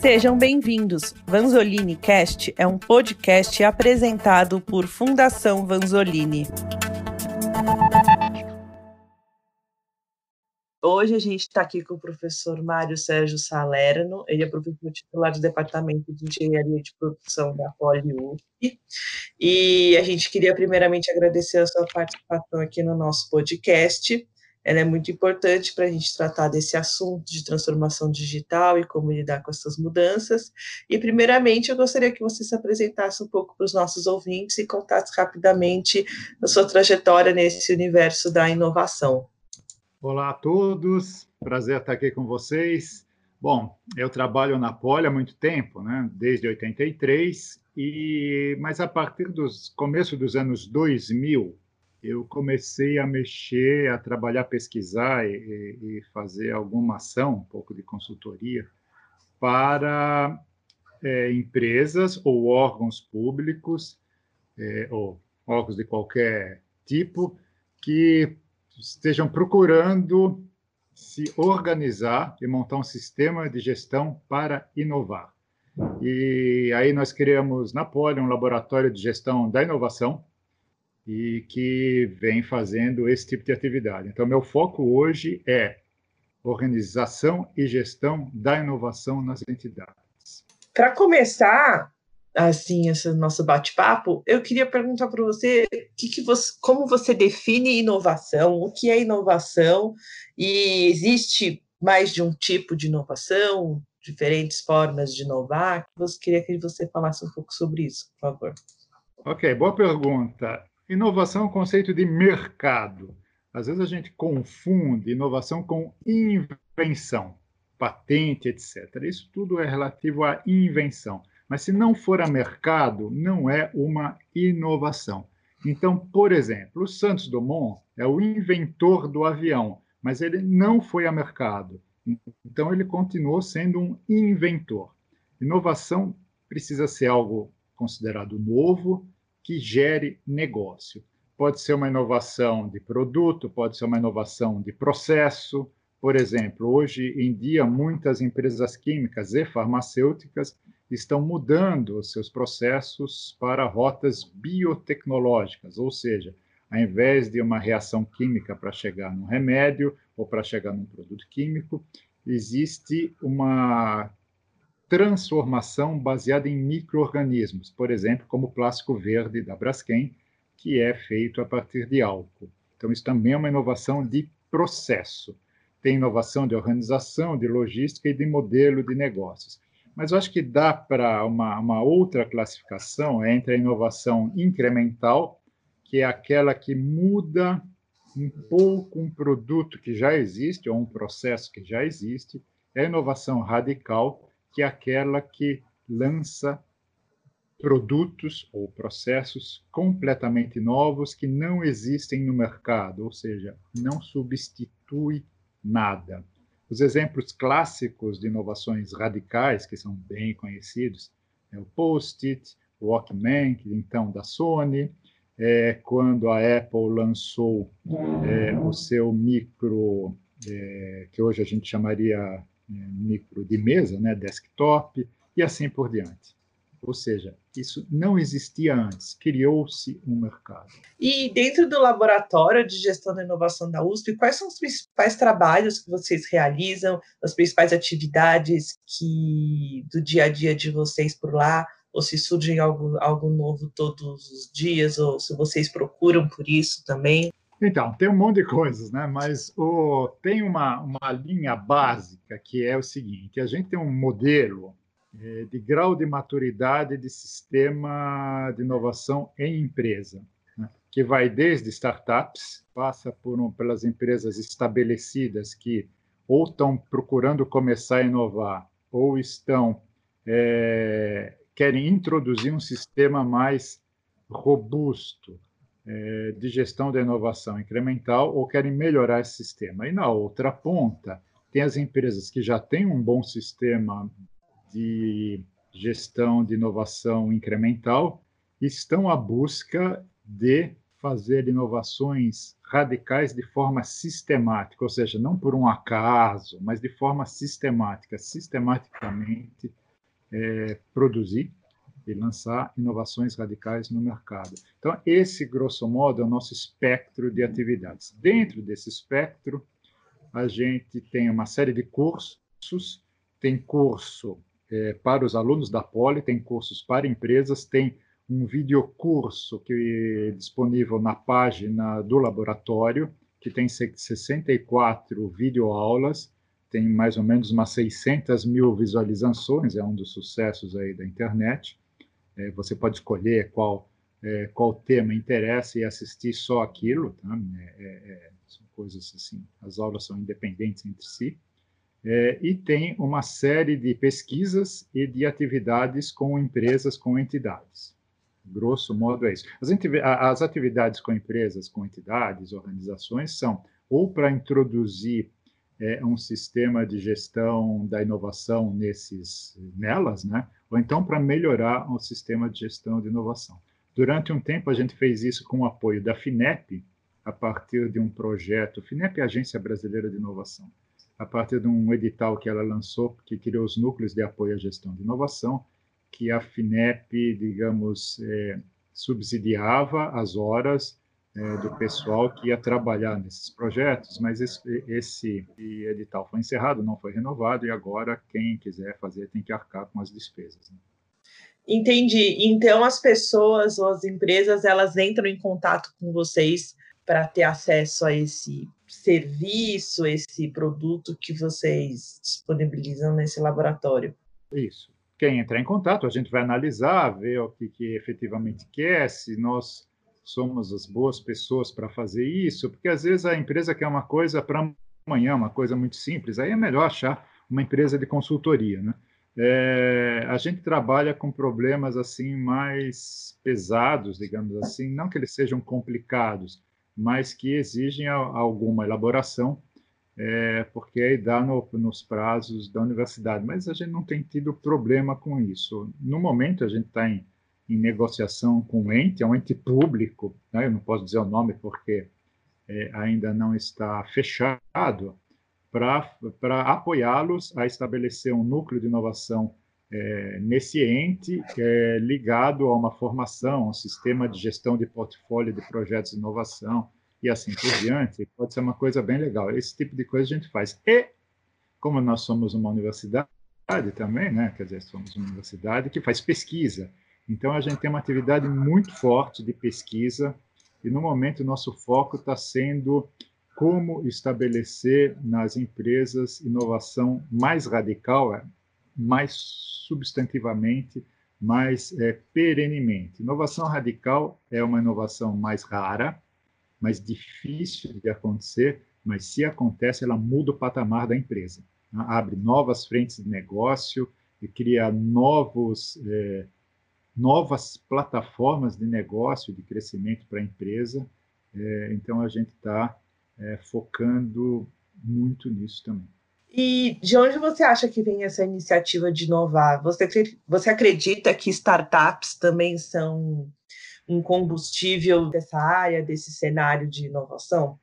Sejam bem-vindos. Vanzolini Cast é um podcast apresentado por Fundação Vanzolini. Hoje a gente está aqui com o professor Mário Sérgio Salerno, ele é professor titular do Departamento de Engenharia de Produção da PoliUF, e a gente queria primeiramente agradecer a sua participação aqui no nosso podcast. Ela é muito importante para a gente tratar desse assunto de transformação digital e como lidar com essas mudanças. E, primeiramente, eu gostaria que você se apresentasse um pouco para os nossos ouvintes e contasse rapidamente a sua trajetória nesse universo da inovação. Olá a todos, prazer estar aqui com vocês. Bom, eu trabalho na Poli há muito tempo, né? desde 83, e mas a partir dos começo dos anos 2000, eu comecei a mexer, a trabalhar, pesquisar e, e fazer alguma ação, um pouco de consultoria, para é, empresas ou órgãos públicos, é, ou órgãos de qualquer tipo, que estejam procurando se organizar e montar um sistema de gestão para inovar. E aí nós criamos na Poli um laboratório de gestão da inovação e que vem fazendo esse tipo de atividade. Então, meu foco hoje é organização e gestão da inovação nas entidades. Para começar, assim esse nosso bate-papo, eu queria perguntar para você, que que você, como você define inovação, o que é inovação e existe mais de um tipo de inovação, diferentes formas de inovar? Eu queria que você falasse um pouco sobre isso, por favor. Ok, boa pergunta. Inovação é um conceito de mercado. Às vezes a gente confunde inovação com invenção, patente, etc. Isso tudo é relativo à invenção. Mas se não for a mercado, não é uma inovação. Então, por exemplo, o Santos Dumont é o inventor do avião, mas ele não foi a mercado. Então, ele continuou sendo um inventor. Inovação precisa ser algo considerado novo, que gere negócio. Pode ser uma inovação de produto, pode ser uma inovação de processo. Por exemplo, hoje em dia, muitas empresas químicas e farmacêuticas estão mudando os seus processos para rotas biotecnológicas, ou seja, ao invés de uma reação química para chegar num remédio ou para chegar num produto químico, existe uma transformação baseada em microorganismos, por exemplo, como o plástico verde da Braskem, que é feito a partir de álcool. Então, isso também é uma inovação de processo. Tem inovação de organização, de logística e de modelo de negócios. Mas eu acho que dá para uma, uma outra classificação entre a inovação incremental, que é aquela que muda um pouco um produto que já existe ou um processo que já existe, é a inovação radical, que é aquela que lança produtos ou processos completamente novos que não existem no mercado, ou seja, não substitui nada. Os exemplos clássicos de inovações radicais, que são bem conhecidos, é o Post-it, o Walkman, então da Sony, é, quando a Apple lançou é, o seu micro, é, que hoje a gente chamaria micro de mesa, né, desktop, e assim por diante. Ou seja, isso não existia antes, criou-se um mercado. E dentro do laboratório de gestão da inovação da USP, quais são os principais trabalhos que vocês realizam, as principais atividades que do dia a dia de vocês por lá, ou se surge algo, algo novo todos os dias, ou se vocês procuram por isso também? Então, tem um monte de coisas, né? Mas o, tem uma, uma linha básica que é o seguinte: a gente tem um modelo é, de grau de maturidade de sistema de inovação em empresa, né? que vai desde startups, passa por um, pelas empresas estabelecidas que ou estão procurando começar a inovar, ou estão é, querem introduzir um sistema mais robusto é, de gestão da inovação incremental, ou querem melhorar esse sistema. E na outra ponta tem as empresas que já têm um bom sistema de gestão de inovação incremental estão à busca de fazer inovações radicais de forma sistemática, ou seja, não por um acaso, mas de forma sistemática, sistematicamente é, produzir e lançar inovações radicais no mercado. Então, esse, grosso modo, é o nosso espectro de atividades. Dentro desse espectro, a gente tem uma série de cursos, tem curso é, para os alunos da Poli, tem cursos para empresas, tem um videocurso que é disponível na página do laboratório, que tem 64 videoaulas, tem mais ou menos umas 600 mil visualizações, é um dos sucessos aí da internet. É, você pode escolher qual, é, qual tema interessa e assistir só aquilo, tá? É, é, é são coisas assim, as aulas são independentes entre si. E tem uma série de pesquisas e de atividades com empresas, com entidades. Grosso modo é isso. As atividades com empresas, com entidades, organizações são ou para introduzir é, um sistema de gestão da inovação nesses, nelas, né? ou então para melhorar o sistema de gestão de inovação. Durante um tempo, a gente fez isso com o apoio da FINEP, a partir de um projeto, FINEP é a Agência Brasileira de Inovação, a partir de um edital que ela lançou, que criou os núcleos de apoio à gestão de inovação, que a FINEP, digamos, é, subsidiava as horas é, do pessoal que ia trabalhar nesses projetos, mas esse, esse, edital foi encerrado, não foi renovado, e agora quem quiser fazer tem que arcar com as despesas. Né? Entendi. Então as pessoas ou as empresas elas entram em contato com vocês para ter acesso a esse serviço, esse produto que vocês disponibilizam nesse laboratório. Isso. Quem entrar em contato, a gente vai analisar, ver o que, que efetivamente quer, se nós somos as boas pessoas para fazer isso, porque às vezes a empresa quer uma coisa para amanhã, uma coisa muito simples, aí é melhor achar uma empresa de consultoria, né? É, a gente trabalha com problemas assim mais pesados, digamos assim, não que eles sejam complicados, mas que exigem alguma elaboração, é, porque aí dá no, nos prazos da universidade. Mas a gente não tem tido problema com isso. No momento, a gente está em, em, negociação com um ente, é um ente público, né? eu não posso dizer o nome porque é, ainda não está fechado, para apoiá-los a estabelecer um núcleo de inovação é, nesse ente é, ligado a uma formação, um sistema de gestão de portfólio de projetos de inovação e assim por diante, pode ser uma coisa bem legal. Esse tipo de coisa a gente faz. E, como nós somos uma universidade também, né? quer dizer, somos uma universidade que faz pesquisa, então a gente tem uma atividade muito forte de pesquisa e, no momento, o nosso foco está sendo como estabelecer nas empresas inovação mais radical, é, mais substantivamente, mais é, perenemente. Inovação radical é uma inovação mais rara, mais difícil de acontecer, mas se acontece, ela muda o patamar da empresa. Né? Abre novas frentes de negócio e cria novos, é, novas plataformas de negócio, de crescimento para a empresa. É, então, a gente está é, focando muito nisso também. E de onde você acha que vem essa iniciativa de inovar? Você, você acredita que startups também são um combustível dessa área, desse cenário de inovação?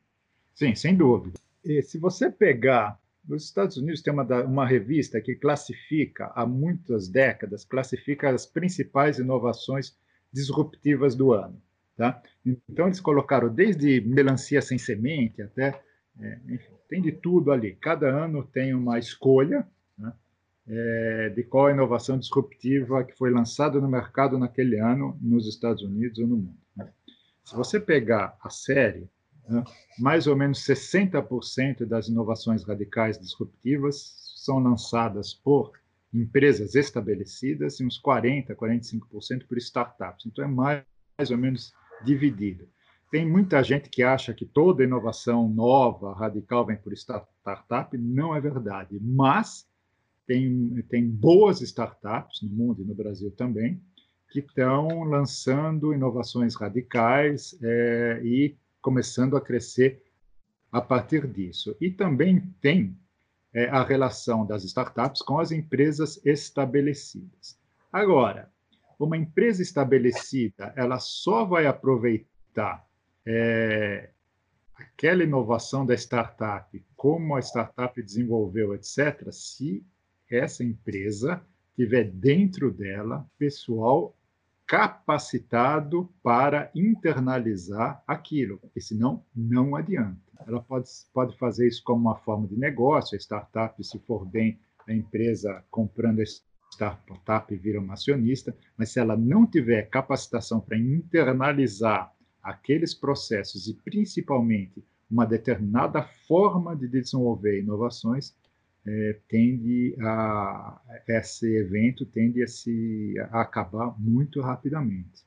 Sim, sem dúvida. E se você pegar, nos Estados Unidos tem uma, uma revista que classifica, há muitas décadas, classifica as principais inovações disruptivas do ano. Tá? Então, eles colocaram desde melancia sem semente até. É, enfim, tem de tudo ali. Cada ano tem uma escolha né, é, de qual inovação disruptiva que foi lançada no mercado naquele ano nos Estados Unidos ou no mundo. Né? Se você pegar a série, mais ou menos 60% das inovações radicais disruptivas são lançadas por empresas estabelecidas e uns 40%, 45% por startups. Então, é mais, mais ou menos dividido. Tem muita gente que acha que toda inovação nova, radical, vem por startup. Não é verdade. Mas tem, tem boas startups no mundo e no Brasil também, que estão lançando inovações radicais é, e começando a crescer a partir disso. E também tem é, a relação das startups com as empresas estabelecidas. Agora, uma empresa estabelecida, ela só vai aproveitar é, aquela inovação da startup, como a startup desenvolveu, etc., se essa empresa tiver dentro dela pessoal capacitado para internalizar aquilo, porque senão não adianta. Ela pode, pode fazer isso como uma forma de negócio, a startup, se for bem, a empresa comprando a startup vira uma acionista, mas se ela não tiver capacitação para internalizar aqueles processos e principalmente uma determinada forma de desenvolver inovações, é, tende a esse evento tende a se a acabar muito rapidamente.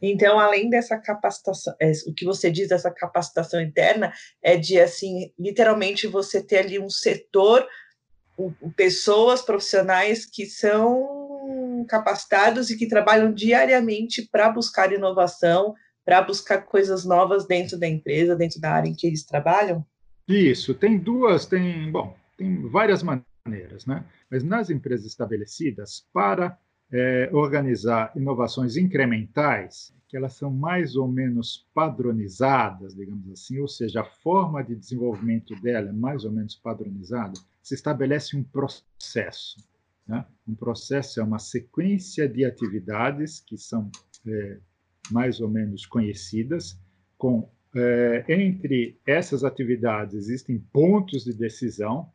Então, além dessa capacitação, é, o que você diz dessa capacitação interna é de assim, literalmente você ter ali um setor, o, pessoas profissionais que são capacitados e que trabalham diariamente para buscar inovação, para buscar coisas novas dentro da empresa, dentro da área em que eles trabalham? Isso, tem duas, tem, bom, tem várias maneiras, né? Mas nas empresas estabelecidas, para é, organizar inovações incrementais, que elas são mais ou menos padronizadas, digamos assim, ou seja, a forma de desenvolvimento dela é mais ou menos padronizada, se estabelece um processo. Né? Um processo é uma sequência de atividades que são é, mais ou menos conhecidas, com é, entre essas atividades existem pontos de decisão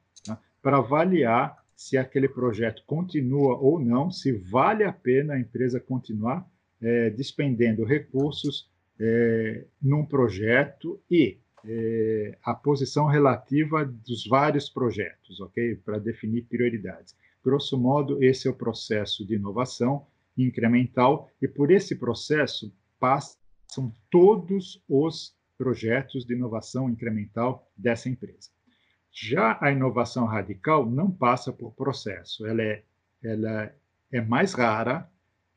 para avaliar se aquele projeto continua ou não, se vale a pena a empresa continuar é, despendendo recursos é, num projeto e é, a posição relativa dos vários projetos, ok? Para definir prioridades. Grosso modo, esse é o processo de inovação incremental e por esse processo passam todos os projetos de inovação incremental dessa empresa. Já a inovação radical não passa por processo, ela é, ela é mais rara,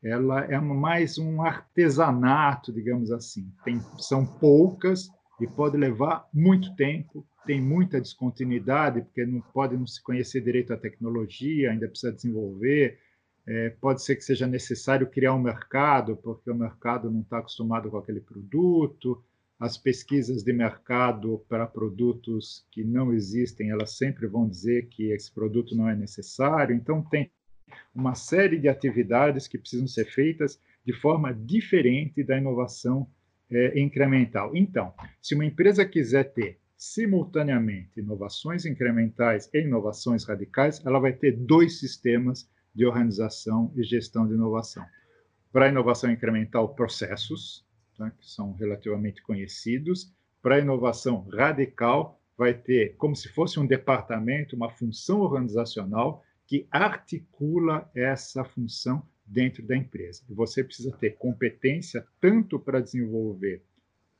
ela é mais um artesanato, digamos assim. Tem, são poucas e pode levar muito tempo, tem muita descontinuidade, porque não pode não se conhecer direito a tecnologia, ainda precisa desenvolver. É, pode ser que seja necessário criar um mercado, porque o mercado não está acostumado com aquele produto as pesquisas de mercado para produtos que não existem, elas sempre vão dizer que esse produto não é necessário. Então, tem uma série de atividades que precisam ser feitas de forma diferente da inovação é, incremental. Então, se uma empresa quiser ter simultaneamente inovações incrementais e inovações radicais, ela vai ter dois sistemas de organização e gestão de inovação. Para a inovação incremental, processos, tá, que são relativamente conhecidos. Para a inovação radical, vai ter como se fosse um departamento, uma função organizacional que articula essa função dentro da empresa. E você precisa ter competência tanto para desenvolver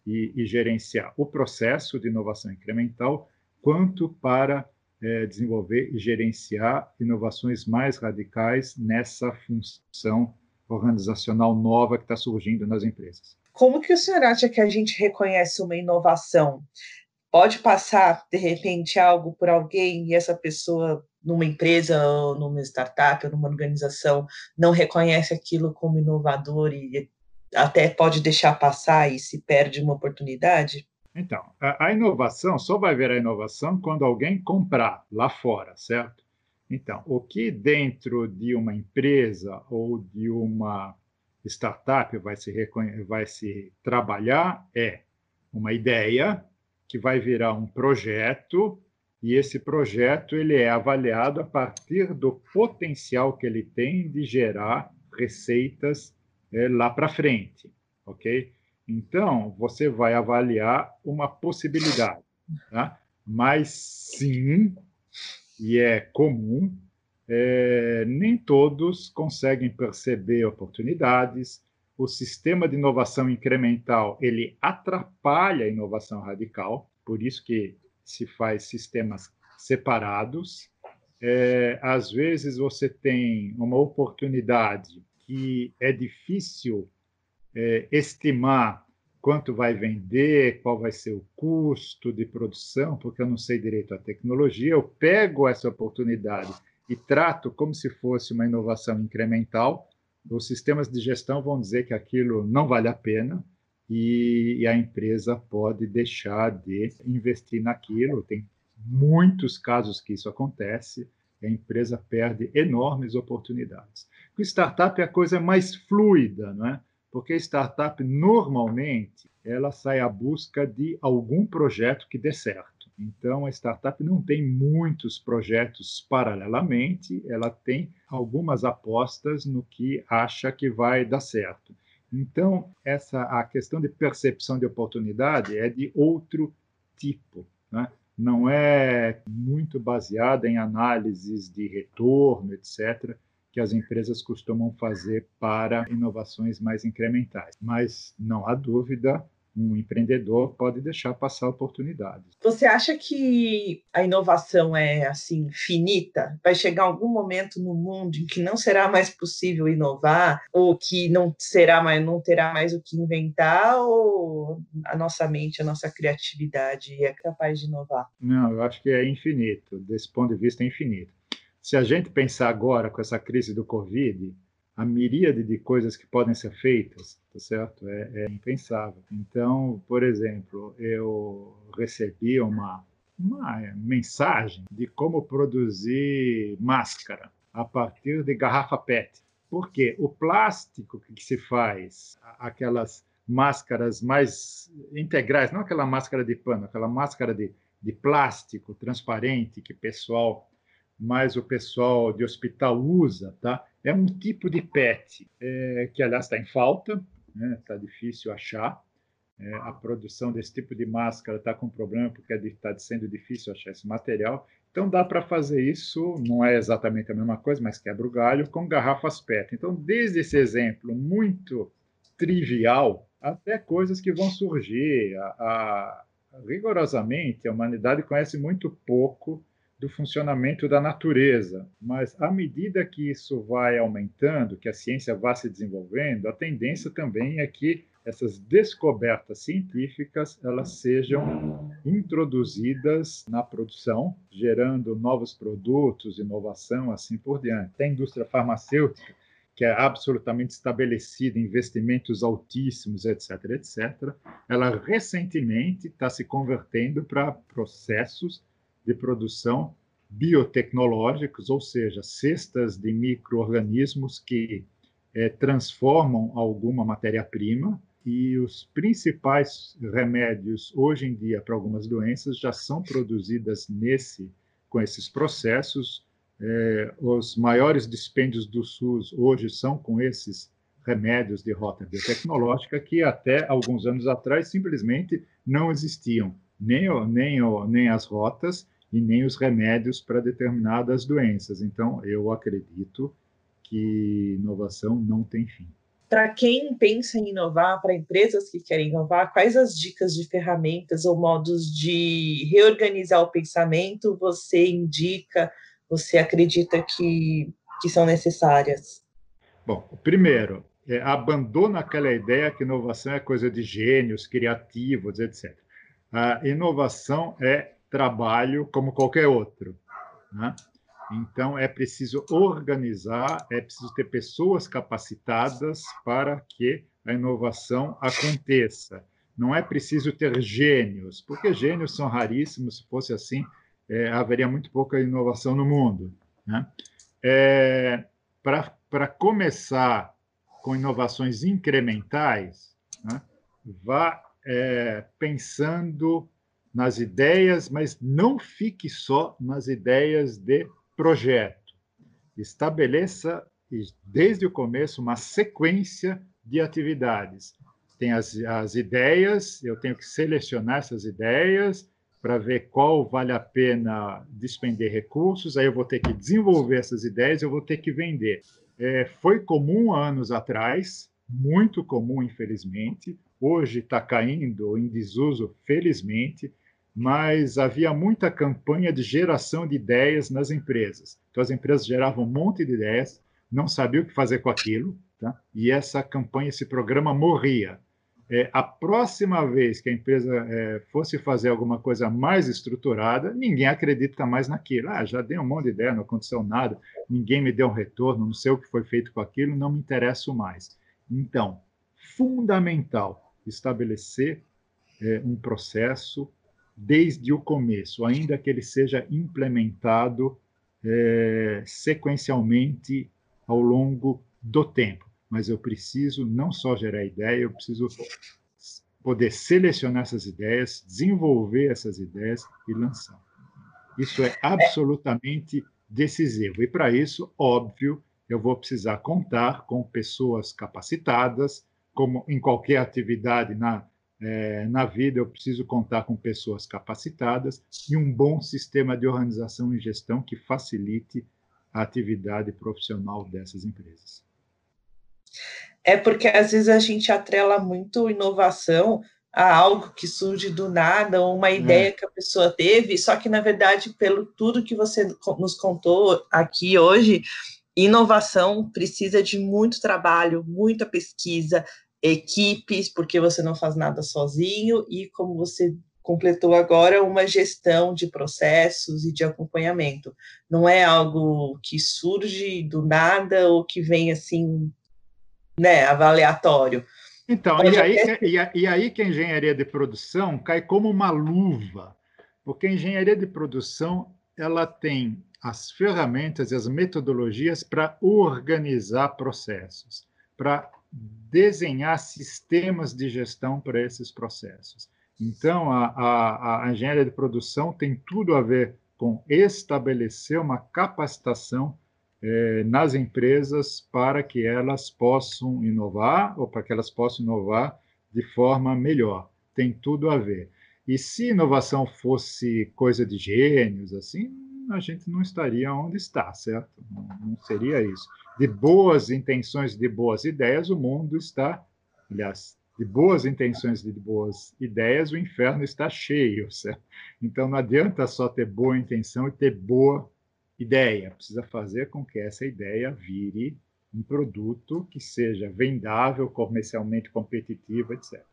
e, e gerenciar o processo de inovação incremental, quanto para é, desenvolver e gerenciar inovações mais radicais nessa função organizacional nova que está surgindo nas empresas. Como que o senhor acha que a gente reconhece uma inovação? Pode passar, de repente, algo por alguém e essa pessoa, numa empresa, ou numa startup, ou numa organização, não reconhece aquilo como inovador e até pode deixar passar e se perde uma oportunidade? Então, a, inovação só vai ver a inovação quando alguém comprar lá fora, certo? Então, o que dentro de uma empresa ou de uma startup vai se, vai se trabalhar é uma ideia que vai virar um projeto e esse projeto ele é avaliado a partir do potencial que ele tem de gerar receitas é, lá para frente, ok? Então você vai avaliar uma possibilidade, tá? mas sim e é comum é, nem todos conseguem perceber oportunidades. O sistema de inovação incremental ele atrapalha a inovação radical, por isso que se faz sistemas separados. É, às vezes você tem uma oportunidade que é difícil é, estimar quanto vai vender, qual vai ser o custo de produção, porque eu não sei direito a tecnologia. Eu pego essa oportunidade e trato como se fosse uma inovação incremental, os sistemas de gestão vão dizer que aquilo não vale a pena, e, e a empresa pode deixar de investir naquilo. Tem muitos casos que isso acontece, a empresa perde enormes oportunidades. O startup é a coisa mais fluida, não é? Porque startup normalmente ela sai à busca de algum projeto que dê certo. Então, a startup não tem muitos projetos paralelamente, ela tem algumas apostas no que acha que vai dar certo. Então, essa a questão de percepção de oportunidade é de outro tipo, né? não é muito baseada em análises de retorno, etc., que as empresas costumam fazer para inovações mais incrementais. Mas não há dúvida um empreendedor pode deixar passar oportunidades. Você acha que a inovação é assim finita? Vai chegar algum momento no mundo em que não será mais possível inovar ou que não será mais não terá mais o que inventar ou a nossa mente, a nossa criatividade é capaz de inovar? Não, eu acho que é infinito. Desse ponto de vista é infinito. Se a gente pensar agora com essa crise do Covid, a miríade de coisas que podem ser feitas, tá certo? É, é, impensável. Então, por exemplo, eu recebi uma, uma mensagem de como produzir máscara a partir de garrafa PET. Porque o plástico que se faz, aquelas máscaras mais integrais, não aquela máscara de pano, aquela máscara de, de plástico transparente que pessoal mais o pessoal de hospital usa, tá? É um tipo de PET é, que, aliás, está em falta, está né? Tá difícil achar. É, a produção desse tipo de máscara está com problema porque está sendo difícil achar esse material. Então dá para fazer isso, não é exatamente a mesma coisa, mas quebra o galho, com garrafas PET. Então, desde esse exemplo muito trivial até coisas que vão surgir. A, a, rigorosamente, a humanidade conhece muito pouco do funcionamento da natureza. Mas à medida que isso vai aumentando, que a ciência vai se desenvolvendo, a tendência também é que essas descobertas científicas elas sejam introduzidas na produção, gerando novos produtos, inovação, assim por diante. A indústria farmacêutica, que é absolutamente estabelecida, investimentos altíssimos, etc., etc., ela recentemente está se convertendo para processos de produção biotecnológicos, ou seja, cestas de microorganismos que é, transformam alguma matéria-prima e os principais remédios hoje em dia para algumas doenças já são produzidas nesse com esses processos. É, os maiores dispêndios do SUS hoje são com esses remédios de rota biotecnológica que até alguns anos atrás simplesmente não existiam nem, nem, nem as rotas e nem os remédios para determinadas doenças. Então, eu acredito que inovação não tem fim. Para quem pensa em inovar, para empresas que querem inovar, quais as dicas de ferramentas ou modos de reorganizar o pensamento você indica, você acredita que, que são necessárias? Bom, primeiro, é, abandona aquela ideia que inovação é coisa de gênios, criativos, etc. A inovação é trabalho como qualquer outro. Né? Então, é preciso organizar, é preciso ter pessoas capacitadas para que a inovação aconteça. Não é preciso ter gênios, porque gênios são raríssimos. Se fosse assim, é, haveria muito pouca inovação no mundo. Né? É, para começar com inovações incrementais, né, vá é, pensando nas ideias, mas não fique só nas ideias de projeto. Estabeleça, desde o começo, uma sequência de atividades. Tem as, as ideias, eu tenho que selecionar essas ideias para ver qual vale a pena despender recursos, aí eu vou ter que desenvolver essas ideias, eu vou ter que vender. É, foi comum anos atrás, muito comum, infelizmente, hoje está caindo em desuso, felizmente, mas havia muita campanha de geração de ideias nas empresas. Então, as empresas geravam um monte de ideias, não sabiam o que fazer com aquilo, tá? e essa campanha, esse programa morria. É, a próxima vez que a empresa é, fosse fazer alguma coisa mais estruturada, ninguém acredita mais naquilo. Ah, já dei um monte de ideia, não aconteceu nada, ninguém me deu um retorno, não sei o que foi feito com aquilo, não me interesso mais. Então, fundamental estabelecer é, um processo desde o começo, ainda que ele seja implementado é, sequencialmente ao longo do tempo. Mas eu preciso não só gerar ideia, eu preciso poder selecionar essas ideias, desenvolver essas ideias e lançar. Isso é absolutamente decisivo. E para isso, óbvio, eu vou precisar contar com pessoas capacitadas, como em qualquer atividade na, é, na vida, eu preciso contar com pessoas capacitadas e um bom sistema de organização e gestão que facilite a atividade profissional dessas empresas. É porque às vezes a gente atrela muito inovação a algo que surge do nada, ou uma ideia é. que a pessoa teve, só que na verdade, pelo tudo que você nos contou aqui hoje, inovação precisa de muito trabalho, muita pesquisa, equipes, porque você não faz nada sozinho, e como você completou agora, uma gestão de processos e de acompanhamento. Não é algo que surge do nada ou que vem assim, né, avaliatório. Então, e aí, e, e aí que a engenharia de produção cai como uma luva, porque a engenharia de produção ela tem as ferramentas e as metodologias para organizar processos, para desenhar sistemas de gestão para esses processos. Então, a, a, a engenharia de produção tem tudo a ver com estabelecer uma capacitação eh, nas empresas para que elas possam inovar ou para que elas possam inovar de forma melhor. Tem tudo a ver. E se inovação fosse coisa de gênios, assim, a gente não estaria onde está, certo? Não, seria isso. De boas intenções, de boas ideias, o mundo está, aliás, de boas intenções, de boas ideias, o inferno está cheio, certo? Então não adianta só ter boa intenção e ter boa ideia, precisa fazer com que essa ideia vire um produto que seja vendável, comercialmente competitivo, etc.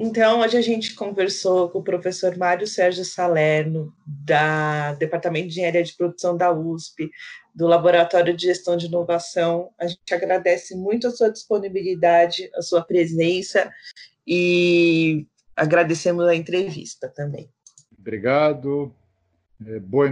Então, hoje a gente conversou com o professor Mário Sérgio Salerno, da Departamento de Engenharia de Produção da USP, do Laboratório de Gestão de Inovação. A gente agradece muito a sua disponibilidade, a sua presença e agradecemos a entrevista também. Obrigado. É, boa